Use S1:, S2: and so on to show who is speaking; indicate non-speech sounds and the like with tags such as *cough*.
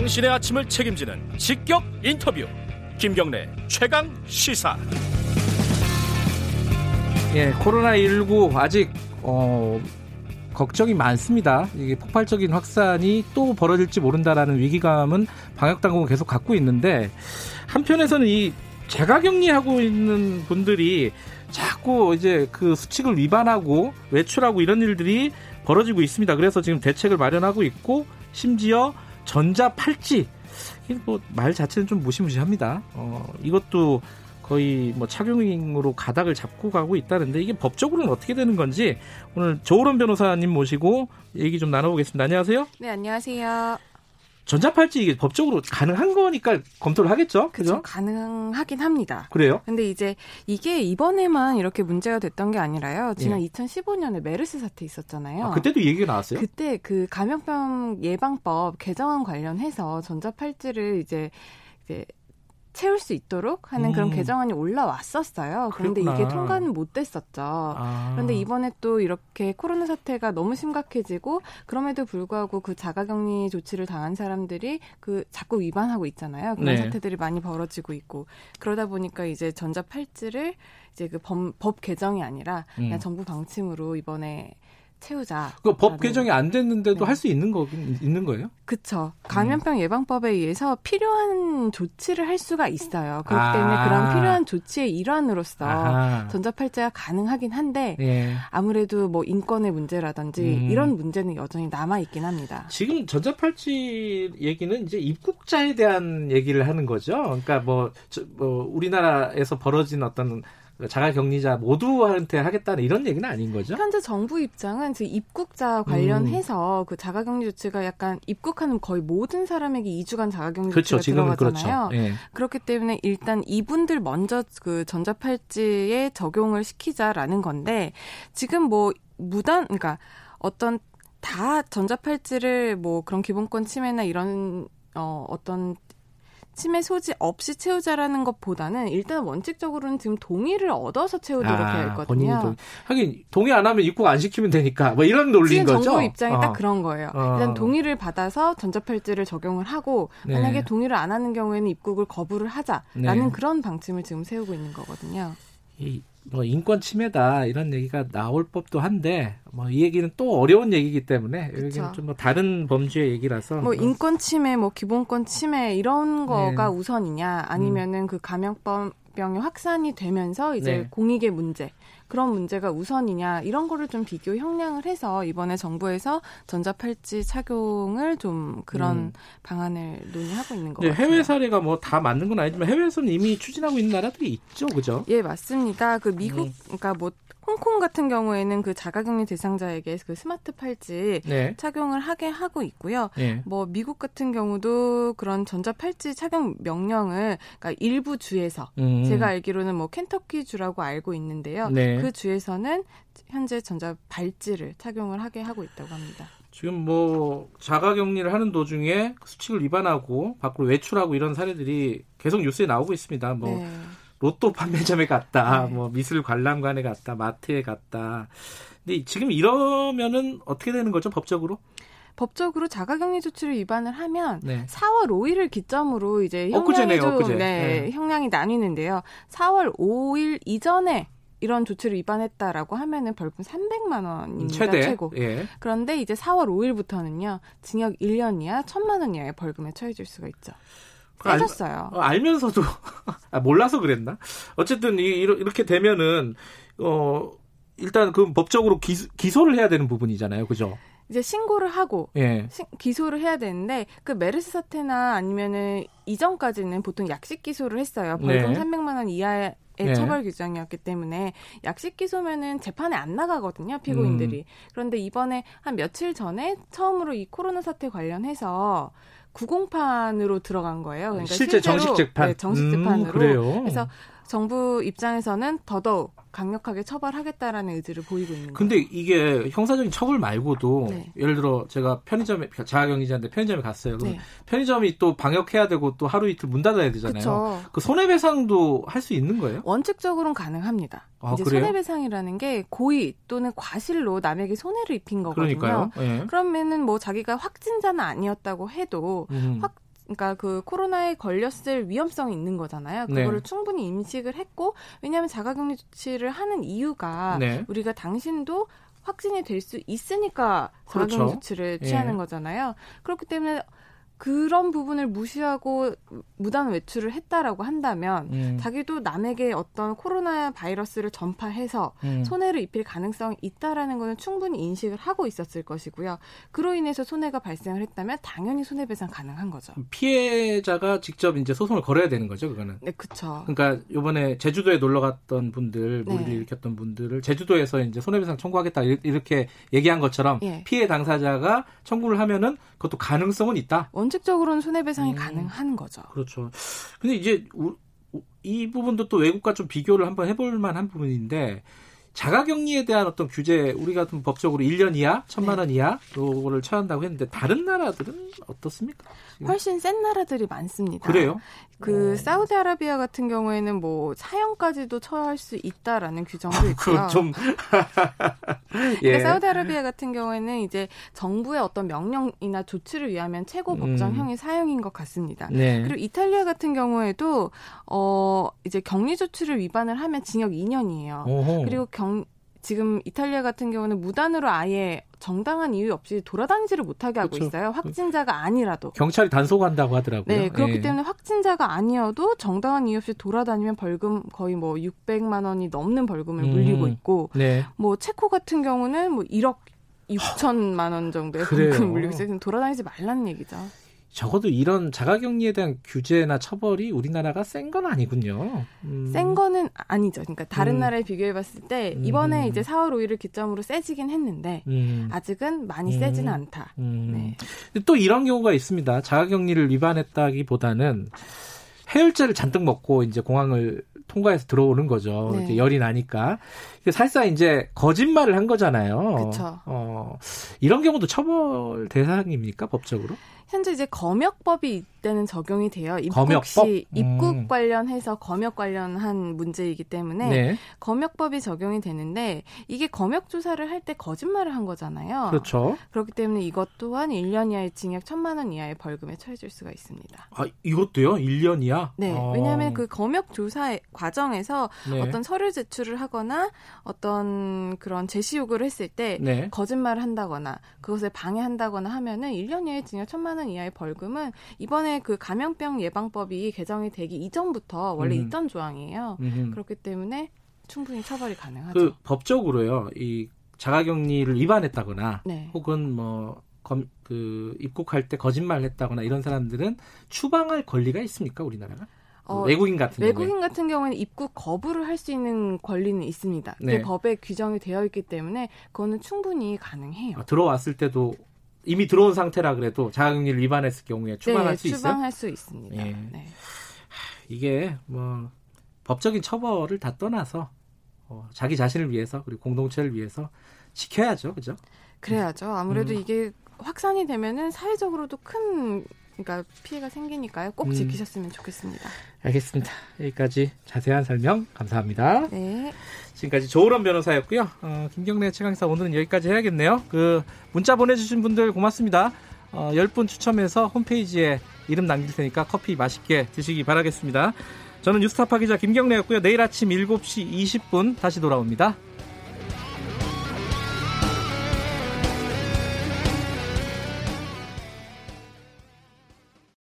S1: 당신의 아침을 책임지는 직격 인터뷰 김경래 최강 시사
S2: 예, 코로나19 아직 어, 걱정이 많습니다. 이게 폭발적인 확산이 또 벌어질지 모른다라는 위기감은 방역 당국은 계속 갖고 있는데 한편에서는 이 자가 격리하고 있는 분들이 자꾸 이제 그 수칙을 위반하고 외출하고 이런 일들이 벌어지고 있습니다. 그래서 지금 대책을 마련하고 있고 심지어 전자 팔찌 뭐말 자체는 좀 무시무시합니다. 어, 이것도 거의 뭐 착용으로 가닥을 잡고 가고 있다는데 이게 법적으로는 어떻게 되는 건지 오늘 조으론 변호사님 모시고 얘기 좀 나눠보겠습니다. 안녕하세요.
S3: 네, 안녕하세요.
S2: 전자팔찌 이게 법적으로 가능한 거니까 검토를 하겠죠?
S3: 그죠? 가능하긴 합니다.
S2: 그래요?
S3: 근데 이제 이게 이번에만 이렇게 문제가 됐던 게 아니라요. 지난 예. 2015년에 메르스 사태 있었잖아요.
S2: 아, 그때도 얘기가 나왔어요?
S3: 그때 그 감염병 예방법 개정안 관련해서 전자팔찌를 이제 이제 채울 수 있도록 하는 음. 그런 개정안이 올라왔었어요. 그런데 그랬구나. 이게 통과는 못 됐었죠. 아. 그런데 이번에 또 이렇게 코로나 사태가 너무 심각해지고 그럼에도 불구하고 그 자가격리 조치를 당한 사람들이 그 자꾸 위반하고 있잖아요. 그런 네. 사태들이 많이 벌어지고 있고 그러다 보니까 이제 전자 팔찌를 이제 그 법, 법 개정이 아니라 그냥 음. 정부 방침으로 이번에 채우자.
S2: 그 법 개정이 안 됐는데도 네. 할수 있는 거 있는 거예요?
S3: 그렇죠. 감염병 음. 예방법에 의해서 필요한 조치를 할 수가 있어요. 그렇기 아. 때문에 그런 필요한 조치의 일환으로서 아하. 전자팔찌가 가능하긴 한데 예. 아무래도 뭐 인권의 문제라든지 음. 이런 문제는 여전히 남아 있긴 합니다.
S2: 지금 전자팔찌 얘기는 이제 입국자에 대한 얘기를 하는 거죠. 그러니까 뭐, 저, 뭐 우리나라에서 벌어진 어떤 자가격리자 모두한테 하겠다는 이런 얘기는 아닌 거죠?
S3: 현재 정부 입장은 지금 입국자 관련해서 음. 그 자가격리 조치가 약간 입국하는 거의 모든 사람에게 2주간 자가격리 그렇죠, 조치가 들어가잖아요. 그렇죠. 예. 그렇기 때문에 일단 이분들 먼저 그 전자팔찌에 적용을 시키자라는 건데 지금 뭐 무단 그러니까 어떤 다 전자팔찌를 뭐 그런 기본권 침해나 이런 어 어떤 침해 소지 없이 채우자라는 것보다는 일단 원칙적으로는 지금 동의를 얻어서 채우도록 아, 되어 있거든요.
S2: 동 하긴 동의 안 하면 입국 안 시키면 되니까 뭐 이런 논리인
S3: 지금
S2: 거죠.
S3: 정부 입장이 어. 딱 그런 거예요. 어. 일단 동의를 받아서 전자팔찌를 적용을 하고 네. 만약에 동의를 안 하는 경우에는 입국을 거부를 하자라는 네. 그런 방침을 지금 세우고 있는 거거든요.
S2: 이, 뭐 인권 침해다 이런 얘기가 나올 법도 한데 뭐 이 얘기는 또 어려운 얘기이기 때문에 여기는 좀 뭐 다른 범죄 얘기라서
S3: 뭐 인권 침해 뭐 기본권 침해 이런 거가 네. 우선이냐 아니면은 음. 그 감염병 이 확산이 되면서 이제 네. 공익의 문제 그런 문제가 우선이냐 이런 거를 좀 비교 형량을 해서 이번에 정부에서 전자팔찌 착용을 좀 그런 음. 방안을 논의하고 있는 것 네.
S2: 해외 사례가 뭐 다 맞는 건 아니지만 해외에서는 이미 추진하고 있는 나라들이 있죠, 그죠?
S3: 예, 맞습니다. 그 미국, 음. 그러니까 뭐 홍콩 같은 경우에는 그 자가격리 대상자에게 그 스마트 팔찌 네. 착용을 하게 하고 있고요. 네. 뭐 미국 같은 경우도 그런 전자 팔찌 착용 명령을 그러니까 일부 주에서 음. 제가 알기로는 뭐 켄터키 주라고 알고 있는데요. 네. 그 주에서는 현재 전자 팔찌를 착용을 하게 하고 있다고 합니다.
S2: 지금 뭐 자가격리를 하는 도중에 수칙을 위반하고 밖으로 외출하고 이런 사례들이 계속 뉴스에 나오고 있습니다. 뭐 네. 로또 판매점에 갔다, 네. 뭐 미술 관람관에 갔다, 마트에 갔다. 근데 지금 이러면은 어떻게 되는 거죠, 법적으로?
S3: 법적으로 자가격리 조치를 위반을 하면 네. 4월 5일을 기점으로 이제 형량이 좀 네, 네. 형량이 나뉘는데요. 4월 5일 이전에 이런 조치를 위반했다라고 하면은 벌금 300만 원입니다. 최대. 최고. 예. 그런데 이제 4월 5일부터는요. 징역 1년 이하 1000만 원 이하의 벌금에 처해질 수가 있죠. 세졌어요.
S2: 알, 어, 면서도 *laughs* 아, 몰라서 그랬나? 어쨌든 이, 이렇게 되면은 어 일단 그 법적으로 기, 기소를 해야 되는 부분이잖아요, 그죠?
S3: 이제 신고를 하고 예. 시, 기소를 해야 되는데 그 메르스 사태나 아니면은 이전까지는 보통 약식 기소를 했어요. 벌금 네. 300만 원 이하의 네. 처벌 규정이었기 때문에 약식 기소면은 재판에 안 나가거든요 피고인들이 음. 그런데 이번에 한 며칠 전에 처음으로 이 코로나 사태 관련해서 구공판으로 들어간 거예요.
S2: 그러니까 실제 정식 재판,
S3: 네, 정식 음, 재판으로. 그래요. 그래서 정부 입장에서는 더더욱 강력하게 처벌하겠다라는 의지를 보이고 있는 거예요.
S2: 근데 이게 형사적인 처벌 말고도 네. 예를 들어 제가 편의점에 자가격리자인데 편의점에 갔어요. 그럼 네. 편의점이 또 방역해야 되고 또 하루 이틀 문 닫아야 되잖아요. 그쵸. 그 손해배상도 할 수 있는 거예요?
S3: 원칙적으로는 가능합니다. 아, 이제 그래요? 손해배상이라는 게 고의 또는 과실로 남에게 손해를 입힌 거거든요. 그러니까요. 예. 그러면은 뭐 자기가 확진자는 아니었다고 해도 음. 확 그러니까 그 코로나에 걸렸을 위험성이 있는 거잖아요.
S2: 네.
S3: 그거를 충분히 인식을 했고 왜냐하면 자가격리 조치를 하는 이유가
S2: 네.
S3: 우리가 당신도 확진이 될 수 있으니까 자가격리
S2: 그렇죠.
S3: 조치를
S2: 예.
S3: 취하는 거잖아요. 그렇기 때문에 그런 부분을 무시하고 무단 외출을 했다라고 한다면
S2: 음,
S3: 자기도 남에게 어떤 코로나 바이러스를 전파해서
S2: 음.
S3: 손해를 입힐 가능성이 있다라는 것은 충분히 인식을 하고 있었을 것이고요. 그로 인해서 손해가 발생을 했다면 당연히 손해배상 가능한 거죠.
S2: 피해자가 직접 이제 소송을 걸어야 되는 거죠, 그거는.
S3: 네, 그쵸.
S2: 그러니까 요번에 제주도에 놀러 갔던 분들,
S3: 네.
S2: 무리를 일으켰던 분들을 제주도에서 이제 손해배상 청구하겠다 이- 이렇게 얘기한 것처럼
S3: 예.
S2: 피해 당사자가 청구를 하면은 그것도 가능성은 있다.
S3: 원 칙적으로는 손해배상이
S2: 음.
S3: 가능한 거죠.
S2: 그렇죠. 근데 이제 이 부분도 또 외국과 좀 비교를 한번 해볼 만한 부분인데 자가격리에 대한 어떤 규제 우리가 좀 법적으로 1년 이하, 천만
S3: 네.
S2: 원 이하 요거를 처한다고 했는데 다른 나라들은 어떻습니까? 지금?
S3: 훨씬 센 나라들이 많습니다.
S2: 그래요?
S3: 그
S2: 어.
S3: 사우디아라비아 같은 경우에는 뭐 사형까지도 처할 수 있다라는 규정도 *laughs* 있고요.
S2: 좀 예. *laughs*
S3: 그러니까 사우디아라비아 같은 경우에는 이제 정부의 어떤 명령이나 조치를 위하면 최고 법정형이 사형인 것 같습니다.
S2: 음. 네.
S3: 그리고 이탈리아 같은 경우에도 어 이제 격리 조치를 위반을 하면 징역 2년이에요.
S2: 오호.
S3: 그리고 경 지금 이탈리아 같은 경우는 무단으로 아예 정당한 이유 없이 돌아다니지를 못하게 하고
S2: 그렇죠.
S3: 있어요. 확진자가 아니라도.
S2: 경찰이 단속한다고 하더라고요.
S3: 네, 그렇기
S2: 예.
S3: 때문에 확진자가 아니어도 정당한 이유 없이 돌아다니면 벌금 거의 뭐 600만 원이 넘는 벌금을
S2: 음.
S3: 물리고 있고
S2: 네.
S3: 뭐 체코 같은 경우는 뭐 1억 6천만 원 정도의. 벌금을 물리고 있어요. 돌아다니지 말라는 얘기죠.
S2: 적어도 이런 자가격리에 대한 규제나 처벌이 우리나라가 센 건 아니군요. 음.
S3: 센 거는 아니죠. 그러니까 다른
S2: 음.
S3: 나라에 비교해 봤을 때 이번에
S2: 음.
S3: 이제 4월 5일을 기점으로 세지긴 했는데
S2: 음.
S3: 아직은 많이
S2: 음.
S3: 세지는 않다.
S2: 음.
S3: 네.
S2: 또 이런 경우가 있습니다. 자가격리를 위반했다기보다는 해열제를 잔뜩 먹고 이제 공항을 통과해서 들어오는 거죠.
S3: 네.
S2: 이렇게 열이 나니까. 사실상 이제 거짓말을 한 거잖아요.
S3: 그쵸.
S2: 어, 이런 경우도 처벌 대상입니까 법적으로?
S3: 현재 이제 검역법이 이때는 적용이 돼요. 입국
S2: 검역법?
S3: 시 입국
S2: 음.
S3: 관련해서 검역 관련한 문제이기 때문에
S2: 네.
S3: 검역법이 적용이 되는데 이게 검역 조사를 할 때 거짓말을 한 거잖아요.
S2: 그렇죠.
S3: 그렇기 때문에 이것 또한 1년 이하의 징역 1천만 원 이하의 벌금에 처해질 수가 있습니다.
S2: 아, 이것도요? 1년이야?
S3: 네, 왜냐하면 그 검역 조사 과정에서
S2: 네.
S3: 어떤 서류 제출을 하거나 어떤 그런 제시 요구를 했을 때
S2: 네.
S3: 거짓말을 한다거나 그것을 방해한다거나 하면은 1년 이하의 징역 1천만 원 이하의 벌금은 이번에 그 감염병 예방법이 개정이 되기 이전부터 원래
S2: 음.
S3: 있던 조항이에요.
S2: 음흠.
S3: 그렇기 때문에 충분히 처벌이 가능하죠.
S2: 그 법적으로요. 이 자가격리를 위반했다거나
S3: 네.
S2: 혹은 뭐 검, 그 입국할 때 거짓말했다거나 이런 사람들은 추방할 권리가 있습니까 우리나라가?
S3: 어,
S2: 외국인 같은 경우에.
S3: 외국인 같은 경우에는 입국 거부를 할 수 있는 권리는 있습니다.
S2: 네.
S3: 그 법에 규정이 되어 있기 때문에 그거는 충분히 가능해요.
S2: 아, 들어왔을 때도 이미 들어온 상태라 그래도 자가격리를 위반했을 경우에 추방할
S3: 네,
S2: 수 있어요.
S3: 추방할 수 있습니다.
S2: 예.
S3: 네.
S2: 이게 뭐 법적인 처벌을 다 떠나서 어, 자기 자신을 위해서 그리고 공동체를 위해서 지켜야죠, 그죠?
S3: 그래야죠. 아무래도
S2: 음.
S3: 이게 확산이 되면은 사회적으로도 큰 그러니까 피해가 생기니까요. 꼭
S2: 음.
S3: 지키셨으면 좋겠습니다.
S2: 알겠습니다. 여기까지 자세한 설명 감사합니다.
S3: 네.
S2: 지금까지 조으론 변호사였고요. 어, 김경래 최강사 오늘은 여기까지 해야겠네요. 그 문자 보내주신 분들 고맙습니다. 어, 10분 추첨해서 홈페이지에 이름 남길 테니까 커피 맛있게 드시기 바라겠습니다. 저는 뉴스타파 기자 김경래였고요. 내일 아침 7시 20분 다시 돌아옵니다.